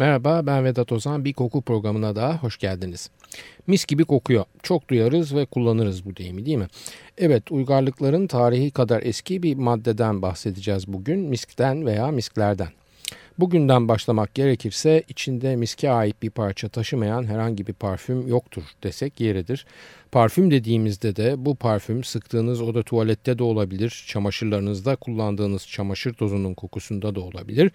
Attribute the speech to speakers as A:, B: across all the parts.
A: Merhaba ben Vedat Ozan. Bir koku programına daha hoş geldiniz. Mis gibi kokuyor. Çok duyarız ve kullanırız bu deyimi değil mi? Evet uygarlıkların tarihi kadar eski bir maddeden bahsedeceğiz bugün. Miskten veya misklerden. Bugünden başlamak gerekirse içinde miske ait bir parça taşımayan herhangi bir parfüm yoktur desek yeridir. Parfüm dediğimizde de bu parfüm sıktığınız oda tuvalette de olabilir, çamaşırlarınızda kullandığınız çamaşır tozunun kokusunda da olabilir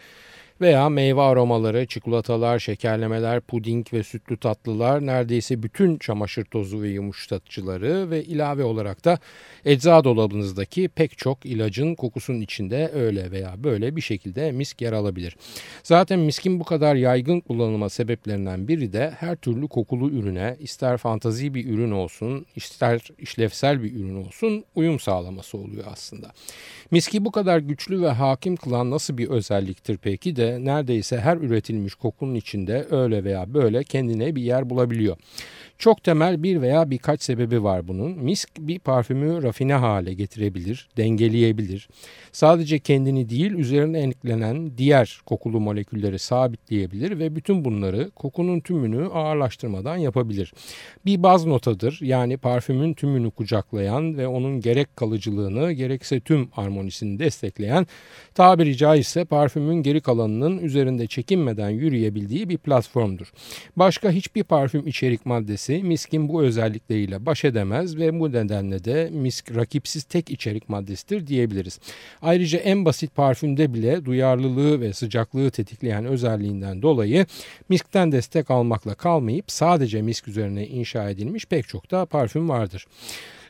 A: veya meyve aromaları, çikolatalar, şekerlemeler, puding ve sütlü tatlılar neredeyse bütün çamaşır tozu ve yumuşatıcıları ve ilave olarak da ecza dolabınızdaki pek çok ilacın kokusunun içinde öyle veya böyle bir şekilde misk yer alabilir. Zaten miskin bu kadar yaygın kullanılma sebeplerinden biri de her türlü kokulu ürüne ister fantazi bir ürün olsun ister işlevsel bir ürün olsun uyum sağlaması oluyor aslında. Miski bu kadar güçlü ve hakim kılan nasıl bir özelliktir peki de neredeyse her üretilmiş kokunun içinde öyle veya böyle kendine bir yer bulabiliyor. Çok temel bir veya birkaç sebebi var bunun. Misk bir parfümü rafine hale getirebilir, dengeleyebilir. Sadece kendini değil üzerine eklenen diğer kokulu molekülleri sabitleyebilir ve bütün bunları kokunun tümünü ağırlaştırmadan yapabilir. Bir baz notadır yani parfümün tümünü kucaklayan ve onun gerek kalıcılığını gerekse tüm harmonisini destekleyen tabiri caizse parfümün geri kalanının üzerinde çekinmeden yürüyebildiği bir platformdur. Başka hiçbir parfüm içerik maddesi miskin bu özellikleriyle baş edemez ve bu nedenle de misk rakipsiz tek içerik maddesidir diyebiliriz. Ayrıca en basit parfümde bile duyarlılığı ve sıcaklığı tetikleyen özelliğinden dolayı miskten destek almakla kalmayıp sadece misk üzerine inşa edilmiş pek çok da parfüm vardır.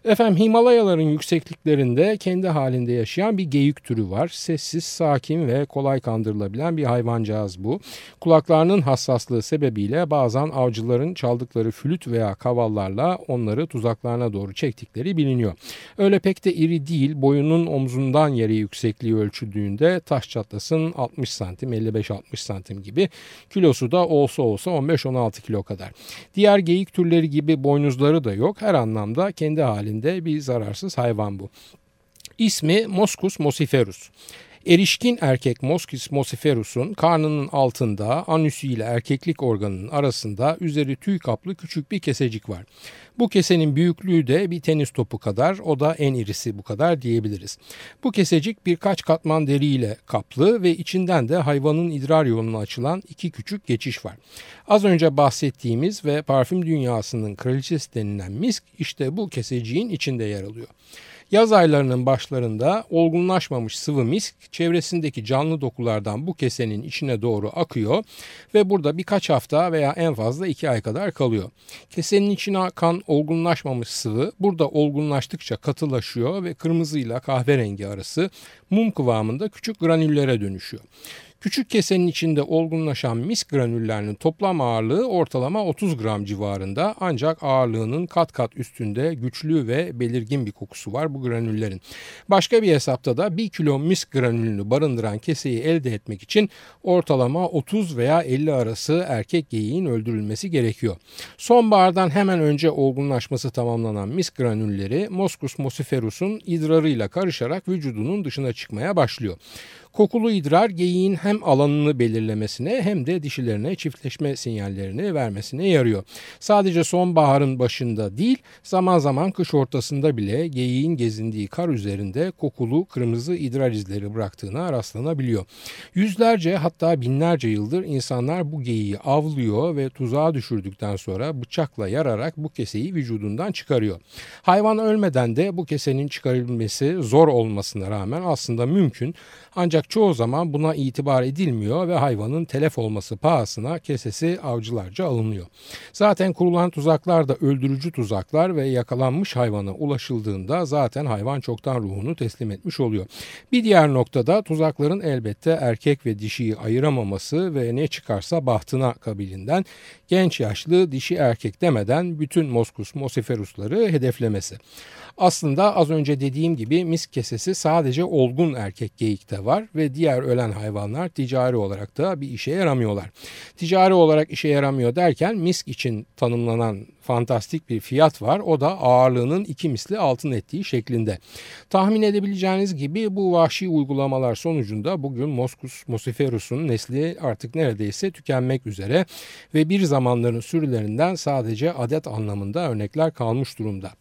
A: Efendim Himalayaların yüksekliklerinde kendi halinde yaşayan bir geyik türü var. Sessiz, sakin ve kolay kandırılabilen bir hayvancağız bu. Kulaklarının hassaslığı sebebiyle bazen avcıların çaldıkları flüt veya kavallarla onları tuzaklarına doğru çektikleri biliniyor. Öyle pek de iri değil, boyunun omzundan yere yüksekliği ölçüldüğünde taş çatlasın 60 santim, 55-60 santim gibi. Kilosu da olsa olsa 15-16 kilo kadar. Diğer geyik türleri gibi boynuzları da yok. Her anlamda kendi halinde halinde bir zararsız hayvan bu. İsmi Moscus mosiferus. Erişkin erkek Moskis mosiferus'un karnının altında anüsü ile erkeklik organının arasında üzeri tüy kaplı küçük bir kesecik var. Bu kesenin büyüklüğü de bir tenis topu kadar o da en irisi bu kadar diyebiliriz. Bu kesecik birkaç katman deriyle kaplı ve içinden de hayvanın idrar yoluna açılan iki küçük geçiş var. Az önce bahsettiğimiz ve parfüm dünyasının kraliçesi denilen misk işte bu keseciğin içinde yer alıyor. Yaz aylarının başlarında olgunlaşmamış sıvı misk çevresindeki canlı dokulardan bu kesenin içine doğru akıyor ve burada birkaç hafta veya en fazla iki ay kadar kalıyor. Kesenin içine akan olgunlaşmamış sıvı burada olgunlaştıkça katılaşıyor ve kırmızıyla kahverengi arası mum kıvamında küçük granüllere dönüşüyor. Küçük kesenin içinde olgunlaşan mis granüllerinin toplam ağırlığı ortalama 30 gram civarında ancak ağırlığının kat kat üstünde güçlü ve belirgin bir kokusu var bu granüllerin. Başka bir hesapta da 1 kilo mis granülünü barındıran keseyi elde etmek için ortalama 30 veya 50 arası erkek geyiğin öldürülmesi gerekiyor. Sonbahardan hemen önce olgunlaşması tamamlanan mis granülleri Moscus mosiferus'un idrarıyla karışarak vücudunun dışına çıkmaya başlıyor. Kokulu idrar geyiğin hem alanını belirlemesine hem de dişilerine çiftleşme sinyallerini vermesine yarıyor. Sadece sonbaharın başında değil zaman zaman kış ortasında bile geyiğin gezindiği kar üzerinde kokulu kırmızı idrar izleri bıraktığına rastlanabiliyor. Yüzlerce hatta binlerce yıldır insanlar bu geyiği avlıyor ve tuzağa düşürdükten sonra bıçakla yararak bu keseyi vücudundan çıkarıyor. Hayvan ölmeden de bu kesenin çıkarılması zor olmasına rağmen aslında mümkün. Ancak çoğu zaman buna itibar edilmiyor ve hayvanın telef olması pahasına kesesi avcılarca alınıyor. Zaten kurulan tuzaklar da öldürücü tuzaklar ve yakalanmış hayvana ulaşıldığında zaten hayvan çoktan ruhunu teslim etmiş oluyor. Bir diğer noktada tuzakların elbette erkek ve dişiyi ayıramaması ve ne çıkarsa bahtına kabilinden genç yaşlı dişi erkek demeden bütün Moskus Mosiferusları hedeflemesi. Aslında az önce dediğim gibi misk kesesi sadece olgun erkek geyikte var ve diğer ölen hayvanlar ticari olarak da bir işe yaramıyorlar. Ticari olarak işe yaramıyor derken misk için tanımlanan fantastik bir fiyat var. O da ağırlığının iki misli altın ettiği şeklinde. Tahmin edebileceğiniz gibi bu vahşi uygulamalar sonucunda bugün Moskus Mosiferus'un nesli artık neredeyse tükenmek üzere ve bir zamanların sürülerinden sadece adet anlamında örnekler kalmış durumda.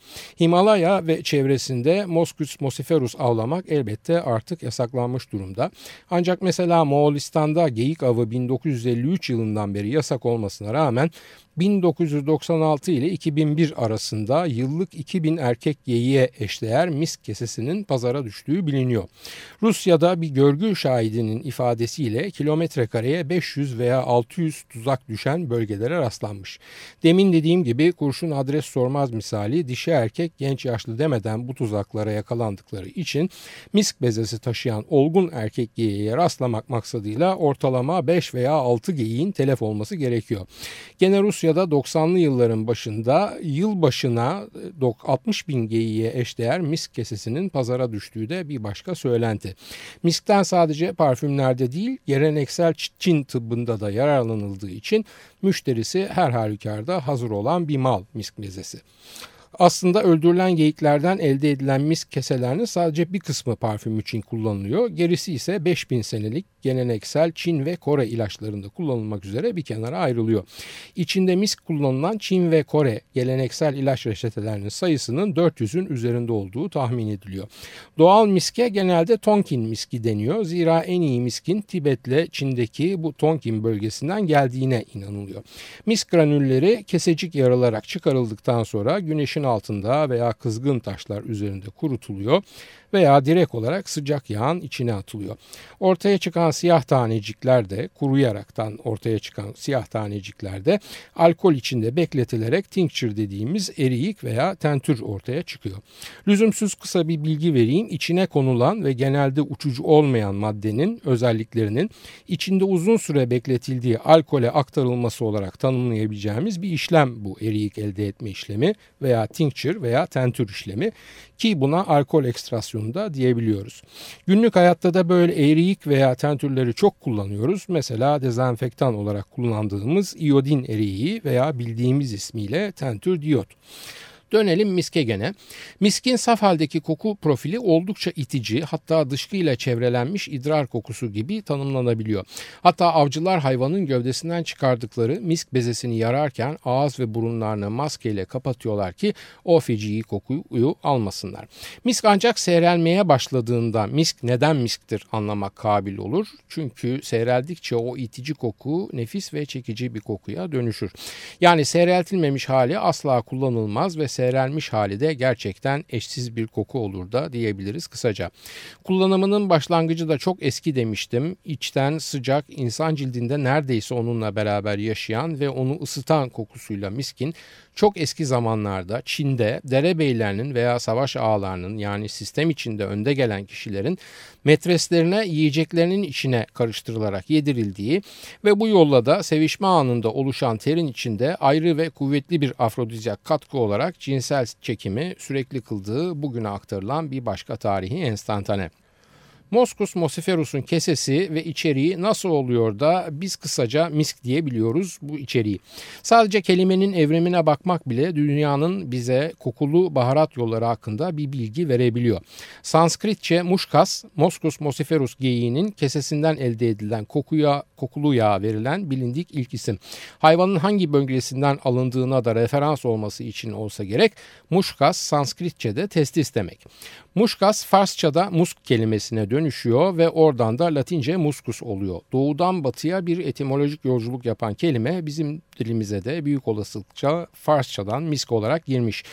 A: Himalaya ve çevresinde Moskus Mosiferus avlamak elbette artık yasaklanmış durumda. Ancak mesela Moğolistan'da geyik avı 1953 yılından beri yasak olmasına rağmen 1996 ile 2001 arasında yıllık 2000 erkek geyiğe eşdeğer misk kesesinin pazara düştüğü biliniyor. Rusya'da bir görgü şahidinin ifadesiyle kilometre kareye 500 veya 600 tuzak düşen bölgelere rastlanmış. Demin dediğim gibi kurşun adres sormaz misali dişi erkek genç yaşlı demeden bu tuzaklara yakalandıkları için misk bezesi taşıyan olgun erkek geyiğe rastlamak maksadıyla ortalama 5 veya 6 geyiğin telef olması gerekiyor. Gene Rusya Rusya'da 90'lı yılların başında yıl başına 60 e, bin geyiğe eşdeğer misk kesesinin pazara düştüğü de bir başka söylenti. Miskten sadece parfümlerde değil geleneksel Çin tıbbında da yararlanıldığı için müşterisi her halükarda hazır olan bir mal misk mezesi. Aslında öldürülen geyiklerden elde edilen misk keselerinin sadece bir kısmı parfüm için kullanılıyor. Gerisi ise 5000 senelik geleneksel Çin ve Kore ilaçlarında kullanılmak üzere bir kenara ayrılıyor. İçinde misk kullanılan Çin ve Kore geleneksel ilaç reçetelerinin sayısının 400'ün üzerinde olduğu tahmin ediliyor. Doğal miske genelde Tonkin miski deniyor. Zira en iyi miskin Tibet'le Çin'deki bu Tonkin bölgesinden geldiğine inanılıyor. Misk granülleri kesecik yarılarak çıkarıldıktan sonra güneşin altında veya kızgın taşlar üzerinde kurutuluyor veya direkt olarak sıcak yağın içine atılıyor. Ortaya çıkan siyah tanecikler de kuruyaraktan ortaya çıkan siyah tanecikler de alkol içinde bekletilerek tincture dediğimiz eriyik veya tentür ortaya çıkıyor. Lüzumsuz kısa bir bilgi vereyim. İçine konulan ve genelde uçucu olmayan maddenin özelliklerinin içinde uzun süre bekletildiği alkole aktarılması olarak tanımlayabileceğimiz bir işlem bu eriyik elde etme işlemi veya tincture veya tentür işlemi ki buna alkol ekstrasyonu da diyebiliyoruz. Günlük hayatta da böyle eriyik veya tentürleri çok kullanıyoruz. Mesela dezenfektan olarak kullandığımız iodin eriği veya bildiğimiz ismiyle tentür diyot. Dönelim miske gene. Miskin saf haldeki koku profili oldukça itici hatta dışkıyla çevrelenmiş idrar kokusu gibi tanımlanabiliyor. Hatta avcılar hayvanın gövdesinden çıkardıkları misk bezesini yararken ağız ve burunlarını maskeyle kapatıyorlar ki o feciyi kokuyu almasınlar. Misk ancak seyrelmeye başladığında misk neden misktir anlamak kabil olur. Çünkü seyreldikçe o itici koku nefis ve çekici bir kokuya dönüşür. Yani seyreltilmemiş hali asla kullanılmaz ve seyrelmiş hali de gerçekten eşsiz bir koku olur da diyebiliriz kısaca. Kullanımının başlangıcı da çok eski demiştim. İçten sıcak insan cildinde neredeyse onunla beraber yaşayan ve onu ısıtan kokusuyla miskin çok eski zamanlarda Çin'de derebeylerinin veya savaş ağalarının yani sistem içinde önde gelen kişilerin metreslerine yiyeceklerinin içine karıştırılarak yedirildiği ve bu yolla da sevişme anında oluşan terin içinde ayrı ve kuvvetli bir afrodizyak katkı olarak cinsel çekimi sürekli kıldığı bugüne aktarılan bir başka tarihi enstantane. Moskus Mosiferus'un kesesi ve içeriği nasıl oluyor da biz kısaca misk diyebiliyoruz bu içeriği. Sadece kelimenin evrimine bakmak bile dünyanın bize kokulu baharat yolları hakkında bir bilgi verebiliyor. Sanskritçe muşkas, Moskus Mosiferus geyiğinin kesesinden elde edilen kokuya, kokulu yağ verilen bilindik ilk isim. Hayvanın hangi bölgesinden alındığına da referans olması için olsa gerek muşkas Sanskritçe'de testis demek. Muşkas Farsça'da musk kelimesine dönüyor dönüşüyor ve oradan da Latince muskus oluyor. Doğudan batıya bir etimolojik yolculuk yapan kelime bizim dilimize de büyük olasılıkça Farsçadan misk olarak girmiş.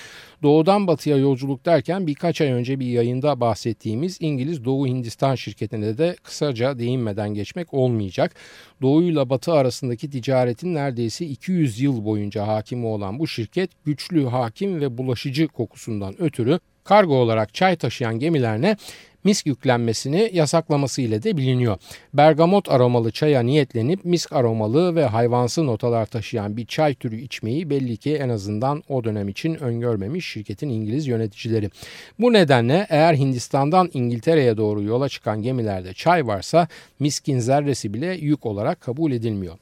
A: Doğudan batıya yolculuk derken birkaç ay önce bir yayında bahsettiğimiz İngiliz Doğu Hindistan şirketine de kısaca değinmeden geçmek olmayacak. Doğu ile batı arasındaki ticaretin neredeyse 200 yıl boyunca hakimi olan bu şirket güçlü, hakim ve bulaşıcı kokusundan ötürü kargo olarak çay taşıyan gemilerine misk yüklenmesini yasaklaması ile de biliniyor. Bergamot aromalı çaya niyetlenip misk aromalı ve hayvansı notalar taşıyan bir çay türü içmeyi belli ki en azından o dönem için öngörmemiş şirketin İngiliz yöneticileri. Bu nedenle eğer Hindistan'dan İngiltere'ye doğru yola çıkan gemilerde çay varsa miskin zerresi bile yük olarak kabul edilmiyor.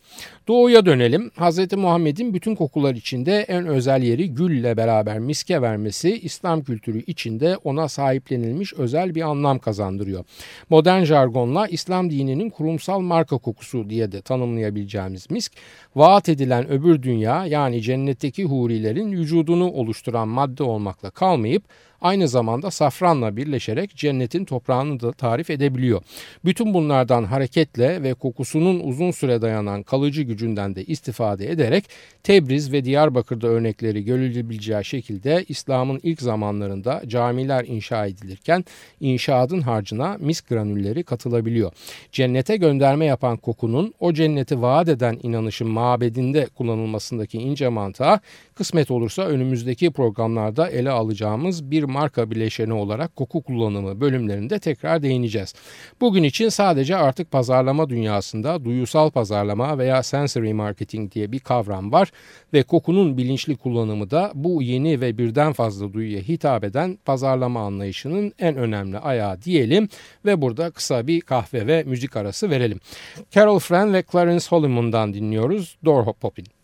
A: Doğuya dönelim. Hz. Muhammed'in bütün kokular içinde en özel yeri gülle beraber miske vermesi İslam kültürü içinde ona sahiplenilmiş özel bir anlam kazandırıyor. Modern jargonla İslam dininin kurumsal marka kokusu diye de tanımlayabileceğimiz misk, vaat edilen öbür dünya yani cennetteki hurilerin vücudunu oluşturan madde olmakla kalmayıp aynı zamanda safranla birleşerek cennetin toprağını da tarif edebiliyor. Bütün bunlardan hareketle ve kokusunun uzun süre dayanan kalıcı gücünden de istifade ederek Tebriz ve Diyarbakır'da örnekleri görülebileceği şekilde İslam'ın ilk zamanlarında camiler inşa edilirken inşaatın harcına misk granülleri katılabiliyor. Cennete gönderme yapan kokunun o cenneti vaat eden inanışın mabedinde kullanılmasındaki ince mantığa kısmet olursa önümüzdeki programlarda ele alacağımız bir marka bileşeni olarak koku kullanımı bölümlerinde tekrar değineceğiz. Bugün için sadece artık pazarlama dünyasında duyusal pazarlama veya sensory marketing diye bir kavram var ve kokunun bilinçli kullanımı da bu yeni ve birden fazla duyuya hitap eden pazarlama anlayışının en önemli ayağı diyelim ve burada kısa bir kahve ve müzik arası verelim. Carol Fran ve Clarence Holliman'dan dinliyoruz Door Poppin'.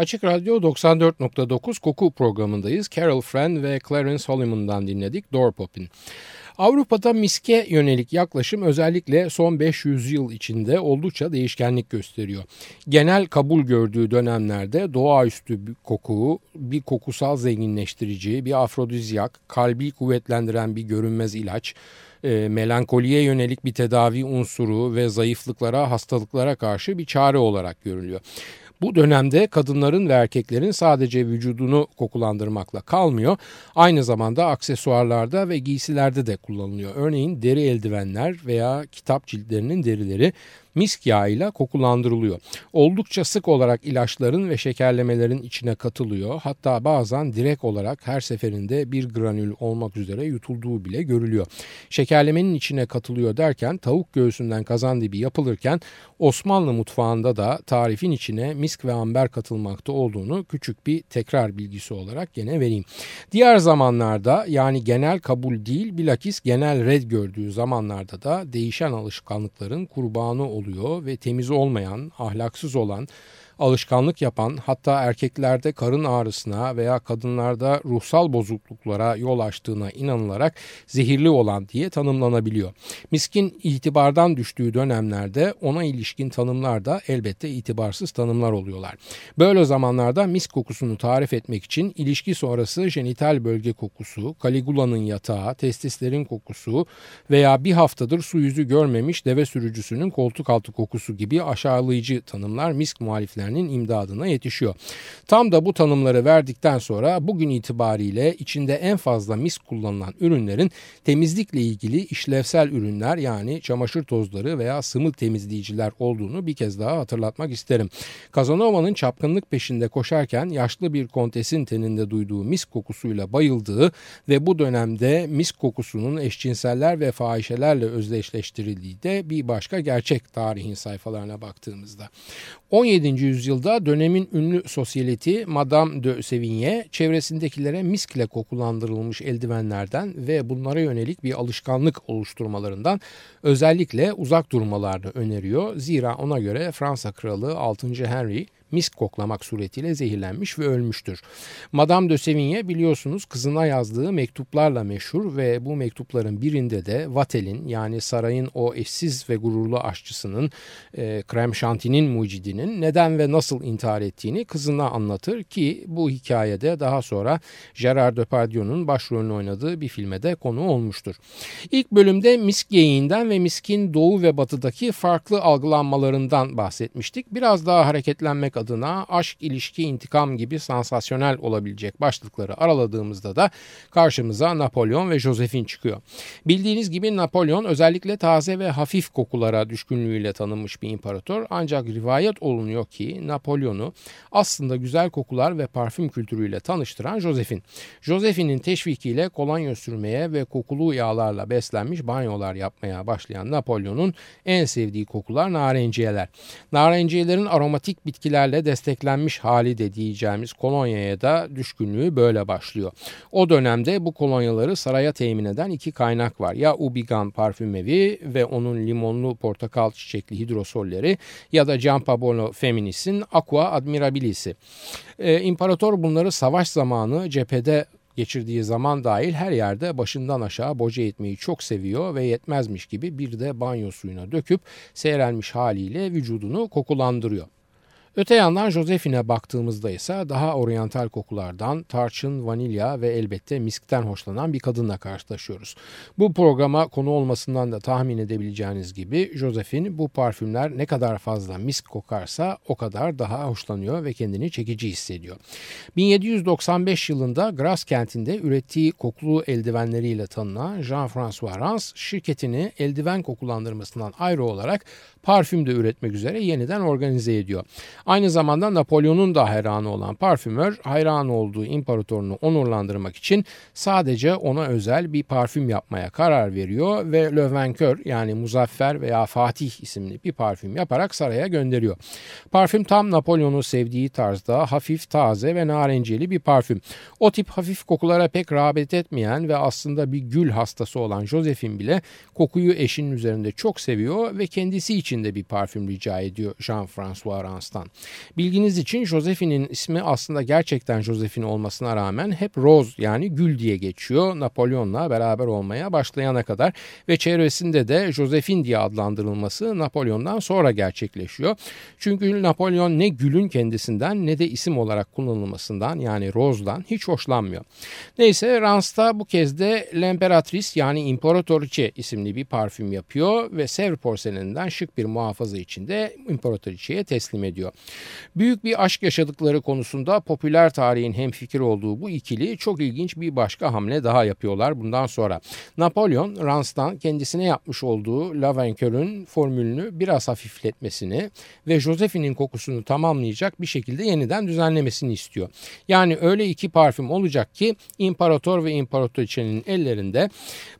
A: Açık Radyo 94.9 koku programındayız. Carol Friend ve Clarence Holliman'dan dinledik Door Poppin'. Avrupa'da miske yönelik yaklaşım özellikle son 500 yıl içinde oldukça değişkenlik gösteriyor. Genel kabul gördüğü dönemlerde doğaüstü bir koku, bir kokusal zenginleştirici, bir afrodizyak, kalbi kuvvetlendiren bir görünmez ilaç, e, melankoliye yönelik bir tedavi unsuru ve zayıflıklara, hastalıklara karşı bir çare olarak görülüyor. Bu dönemde kadınların ve erkeklerin sadece vücudunu kokulandırmakla kalmıyor. Aynı zamanda aksesuarlarda ve giysilerde de kullanılıyor. Örneğin deri eldivenler veya kitap ciltlerinin derileri misk yağıyla kokulandırılıyor. Oldukça sık olarak ilaçların ve şekerlemelerin içine katılıyor. Hatta bazen direkt olarak her seferinde bir granül olmak üzere yutulduğu bile görülüyor. Şekerlemenin içine katılıyor derken tavuk göğsünden kazandibi yapılırken Osmanlı mutfağında da tarifin içine misk ve amber katılmakta olduğunu küçük bir tekrar bilgisi olarak gene vereyim. Diğer zamanlarda yani genel kabul değil bilakis genel red gördüğü zamanlarda da değişen alışkanlıkların kurbanı oluyor ve temiz olmayan, ahlaksız olan, alışkanlık yapan hatta erkeklerde karın ağrısına veya kadınlarda ruhsal bozukluklara yol açtığına inanılarak zehirli olan diye tanımlanabiliyor. Miskin itibardan düştüğü dönemlerde ona ilişkin tanımlar da elbette itibarsız tanımlar oluyorlar. Böyle zamanlarda misk kokusunu tarif etmek için ilişki sonrası jenital bölge kokusu, Caligula'nın yatağı, testislerin kokusu veya bir haftadır su yüzü görmemiş deve sürücüsünün koltuk altı kokusu gibi aşağılayıcı tanımlar misk muhaliflerine ürünlerinin imdadına yetişiyor. Tam da bu tanımları verdikten sonra bugün itibariyle içinde en fazla mis kullanılan ürünlerin temizlikle ilgili işlevsel ürünler yani çamaşır tozları veya sıvı temizleyiciler olduğunu bir kez daha hatırlatmak isterim. Casanova'nın çapkınlık peşinde koşarken yaşlı bir kontesin teninde duyduğu mis kokusuyla bayıldığı ve bu dönemde mis kokusunun eşcinseller ve fahişelerle özdeşleştirildiği de bir başka gerçek tarihin sayfalarına baktığımızda. 17. yüzyılda dönemin ünlü sosyaliti Madame de Sevigné çevresindekilere miskle kokulandırılmış eldivenlerden ve bunlara yönelik bir alışkanlık oluşturmalarından özellikle uzak durmalarını öneriyor. Zira ona göre Fransa Kralı 6. Henry misk koklamak suretiyle zehirlenmiş ve ölmüştür. Madame de Sevigné biliyorsunuz kızına yazdığı mektuplarla meşhur ve bu mektupların birinde de Vatel'in yani sarayın o eşsiz ve gururlu aşçısının e, krem şantinin mucidinin neden ve nasıl intihar ettiğini kızına anlatır ki bu hikayede daha sonra Gerard Depardieu'nun başrolünü oynadığı bir filme de konu olmuştur. İlk bölümde misk geyiğinden ve miskin doğu ve batıdaki farklı algılanmalarından bahsetmiştik. Biraz daha hareketlenmek adına aşk, ilişki, intikam gibi sansasyonel olabilecek başlıkları araladığımızda da karşımıza Napolyon ve Josephine çıkıyor. Bildiğiniz gibi Napolyon özellikle taze ve hafif kokulara düşkünlüğüyle tanınmış bir imparator ancak rivayet olunuyor ki Napolyon'u aslında güzel kokular ve parfüm kültürüyle tanıştıran Josephine. Josephine'in teşvikiyle kolonya sürmeye ve kokulu yağlarla beslenmiş banyolar yapmaya başlayan Napolyon'un en sevdiği kokular narenciyeler. Narenciyelerin aromatik bitkilerle ürünlerle desteklenmiş hali de diyeceğimiz kolonyaya da düşkünlüğü böyle başlıyor. O dönemde bu kolonyaları saraya temin eden iki kaynak var. Ya Ubigan parfümevi ve onun limonlu portakal çiçekli hidrosolleri ya da Giampaolo Feminis'in Aqua Admirabilis'i. Ee, İmparator bunları savaş zamanı cephede geçirdiği zaman dahil her yerde başından aşağı boca etmeyi çok seviyor ve yetmezmiş gibi bir de banyo suyuna döküp seyrelmiş haliyle vücudunu kokulandırıyor. Öte yandan Josephine'e baktığımızda ise daha oryantal kokulardan tarçın, vanilya ve elbette miskten hoşlanan bir kadınla karşılaşıyoruz. Bu programa konu olmasından da tahmin edebileceğiniz gibi Josephine bu parfümler ne kadar fazla misk kokarsa o kadar daha hoşlanıyor ve kendini çekici hissediyor. 1795 yılında Grasse kentinde ürettiği kokulu eldivenleriyle tanınan Jean-François Rans şirketini eldiven kokulandırmasından ayrı olarak parfüm de üretmek üzere yeniden organize ediyor. Aynı zamanda Napolyon'un da hayranı olan parfümör hayran olduğu imparatorunu onurlandırmak için sadece ona özel bir parfüm yapmaya karar veriyor ve Vainqueur yani Muzaffer veya Fatih isimli bir parfüm yaparak saraya gönderiyor. Parfüm tam Napolyon'un sevdiği tarzda hafif taze ve narenceli bir parfüm. O tip hafif kokulara pek rağbet etmeyen ve aslında bir gül hastası olan Josephine bile kokuyu eşinin üzerinde çok seviyor ve kendisi için de bir parfüm rica ediyor Jean-François Rans'tan. Bilginiz için Josephine'in ismi aslında gerçekten Josephine olmasına rağmen hep Rose yani Gül diye geçiyor. Napolyon'la beraber olmaya başlayana kadar ve çevresinde de Josephine diye adlandırılması Napolyon'dan sonra gerçekleşiyor. Çünkü Napolyon ne Gül'ün kendisinden ne de isim olarak kullanılmasından yani Rose'dan hiç hoşlanmıyor. Neyse Rans'ta bu kez de L'Imperatrice yani İmparatoriçe isimli bir parfüm yapıyor ve Sevr porseleninden şık bir muhafaza içinde İmparatoriçe'ye teslim ediyor. Büyük bir aşk yaşadıkları konusunda popüler tarihin hemfikir olduğu bu ikili çok ilginç bir başka hamle daha yapıyorlar bundan sonra. Napolyon Rans'tan kendisine yapmış olduğu La Vainqueur'ün formülünü biraz hafifletmesini ve Josephine'in kokusunu tamamlayacak bir şekilde yeniden düzenlemesini istiyor. Yani öyle iki parfüm olacak ki imparator ve imparatoriçenin ellerinde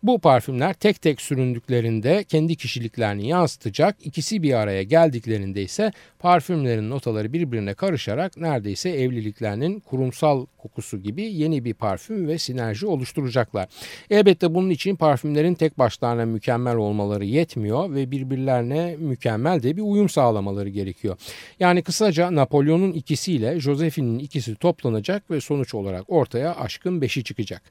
A: bu parfümler tek tek süründüklerinde kendi kişiliklerini yansıtacak. İkisi bir araya geldiklerinde ise parfümlerin notaları birbirine karışarak neredeyse evliliklerinin kurumsal kokusu gibi yeni bir parfüm ve sinerji oluşturacaklar. Elbette bunun için parfümlerin tek başlarına mükemmel olmaları yetmiyor ve birbirlerine mükemmel de bir uyum sağlamaları gerekiyor. Yani kısaca Napolyon'un ikisiyle Josephine'in ikisi toplanacak ve sonuç olarak ortaya aşkın beşi çıkacak.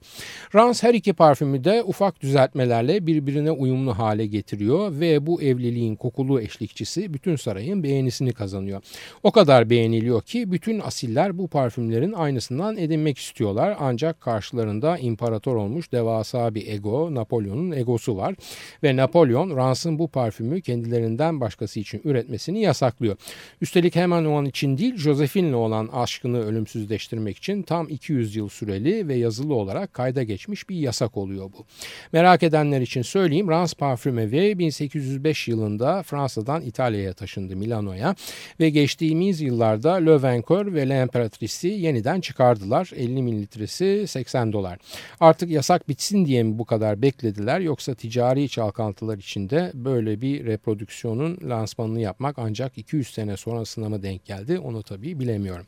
A: Rans her iki parfümü de ufak düzeltmelerle birbirine uyumlu hale getiriyor ve bu evliliğin kokulu eşlikçisi bütün sarayın beğenisini kazanıyor. O kadar beğeniliyor ki bütün asiller bu parfümlerin aynısından edinmek istiyorlar ancak karşılarında imparator olmuş devasa bir ego Napolyon'un egosu var ve Napolyon Rans'ın bu parfümü kendilerinden başkası için üretmesini yasaklıyor. Üstelik hemen o an için değil Josephine'le olan aşkını ölümsüzleştirmek için tam 200 yıl süreli ve yazılı olarak kayda geçmiş bir yasak oluyor bu. Merak edenler için söyleyeyim Rans Parfümevi 1805 yılında Fransa'dan İtalya'ya taşındı Milano'ya ve geçtiğimiz yıllarda Le Vainqueur ve L'Imperatrice'i yeniden çıkardılar. 50 mililitresi 80 dolar. Artık yasak bitsin diye mi bu kadar beklediler yoksa ticari çalkantılar içinde böyle bir reprodüksiyonun lansmanını yapmak ancak 200 sene sonrasına mı denk geldi onu tabii bilemiyorum.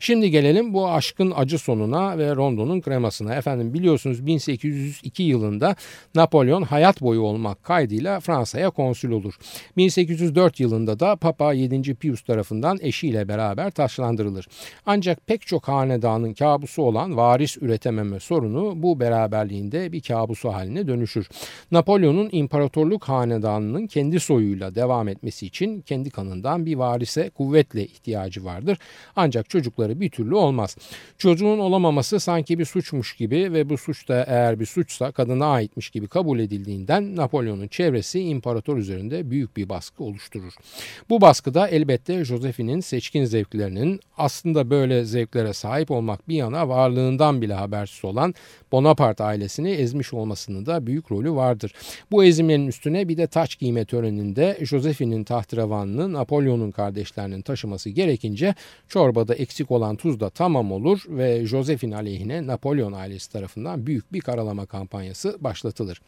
A: Şimdi gelelim bu aşkın acı sonuna ve Rondo'nun kremasına. Efendim biliyorsunuz 1802 yılında Napolyon hayat boyu olmak kaydıyla Fransa'ya konsül olur. 1804 yılında da Papa 7. Pius tarafından eşiyle beraber taşlandırılır. Ancak pek çok hanedanın kabusu olan varis üretememe sorunu bu beraberliğinde bir kabusu haline dönüşür. Napolyon'un imparatorluk hanedanının kendi soyuyla devam etmesi için kendi kanından bir varise kuvvetle ihtiyacı vardır. Ancak çocukları bir türlü olmaz. Çocuğun olamaması sanki bir suçmuş gibi ve bu suç da eğer bir suçsa kadına aitmiş gibi kabul edildiğinden Napolyon'un çevresi imparator üzerinde büyük bir baskı oluşturur. Bu baskıda elbette Josephine'in seçkin zevklerinin aslında böyle zevklere sahip olmak bir yana varlığından bile habersiz olan Bonaparte ailesini ezmiş olmasının da büyük rolü vardır. Bu ezimlerin üstüne bir de taç giyme töreninde Josephine'in tahtrevanını Napolyon'un kardeşlerinin taşıması gerekince çorbada eksik olan tuz da tamam olur ve Josephine aleyhine Napolyon ailesi tarafından büyük bir karalama kampanyası başlatılır.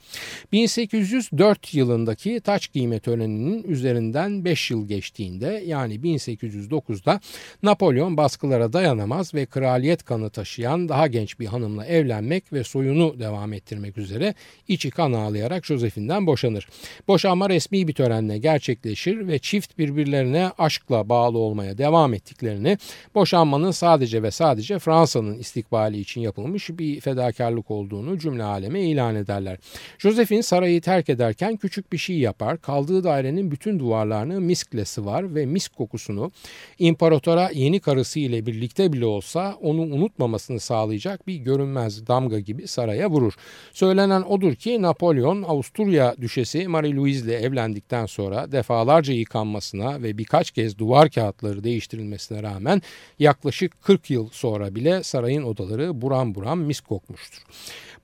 A: 1804 yılındaki taç giyme töreninin üzerinden 5 yıl geçtiğinde yani 1809'da Napolyon baskılara dayanamaz ve kraliyet kanı taşıyan daha genç bir hanımla evlenmek ve soyunu devam ettirmek üzere içi kan ağlayarak Josephine'den boşanır. Boşanma resmi bir törenle gerçekleşir ve çift birbirlerine aşkla bağlı olmaya devam ettiklerini boşanmanın sadece ve sadece Fransa'nın istikbali için yapılmış bir fedakarlık olduğunu cümle aleme ilan ederler. Josephine sarayı terk ederken küçük bir şey yapar. Kaldığı dairenin bütün duvarlarını miskle sıvar ve misk kokusunu imparatora yeni karısı ile birlikte bile olsa onu unutmamasını sağlayacak bir görünmez damga gibi saraya vurur. Söylenen odur ki Napolyon Avusturya düşesi Marie Louise ile evlendikten sonra defalarca yıkanmasına ve birkaç kez duvar kağıtları değiştirilmesine rağmen yaklaşık 40 yıl sonra bile sarayın odaları buram buram mis kokmuştur.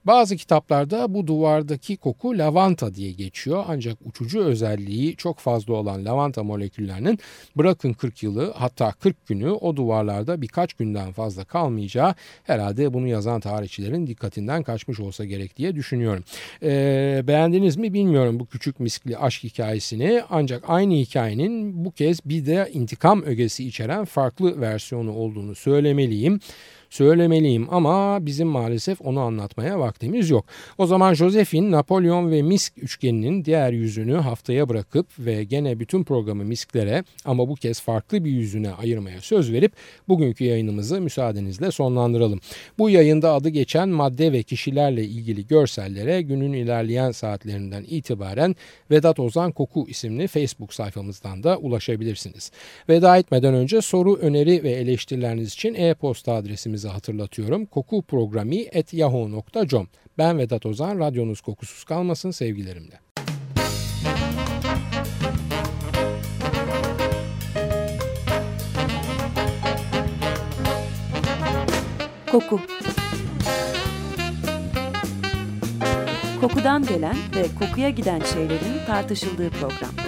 A: Bazı kitaplarda bu duvardaki koku lavanta diye geçiyor ancak uçucu özelliği çok fazla olan lavanta moleküllerinin bırakın 40 yılı hatta 40 günü o duvarlarda birkaç günden fazla kalmayacağı herhalde bunu yazan tarihçilerin dikkatinden kaçmış olsa gerek diye düşünüyorum. Ee, beğendiniz mi bilmiyorum bu küçük miskli aşk hikayesini ancak aynı hikayenin bu kez bir de intikam ögesi içeren farklı versiyonu olduğunu söylemeliyim. Söylemeliyim ama bizim maalesef onu anlatmaya vaktimiz yok. O zaman Josephine, Napolyon ve Misk üçgeninin diğer yüzünü haftaya bırakıp ve gene bütün programı Misklere ama bu kez farklı bir yüzüne ayırmaya söz verip bugünkü yayınımızı müsaadenizle sonlandıralım. Bu yayında adı geçen madde ve kişilerle ilgili görsellere günün ilerleyen saatlerinden itibaren Vedat Ozan Koku isimli Facebook sayfamızdan da ulaşabilirsiniz. Veda etmeden önce soru, öneri ve eleştirileriniz için e-posta adresimizi hatırlatıyorum. kokuprogrami.yahoo.com Ben Vedat Ozan, radyonuz kokusuz kalmasın sevgilerimle.
B: Koku Kokudan gelen ve kokuya giden şeylerin tartışıldığı program.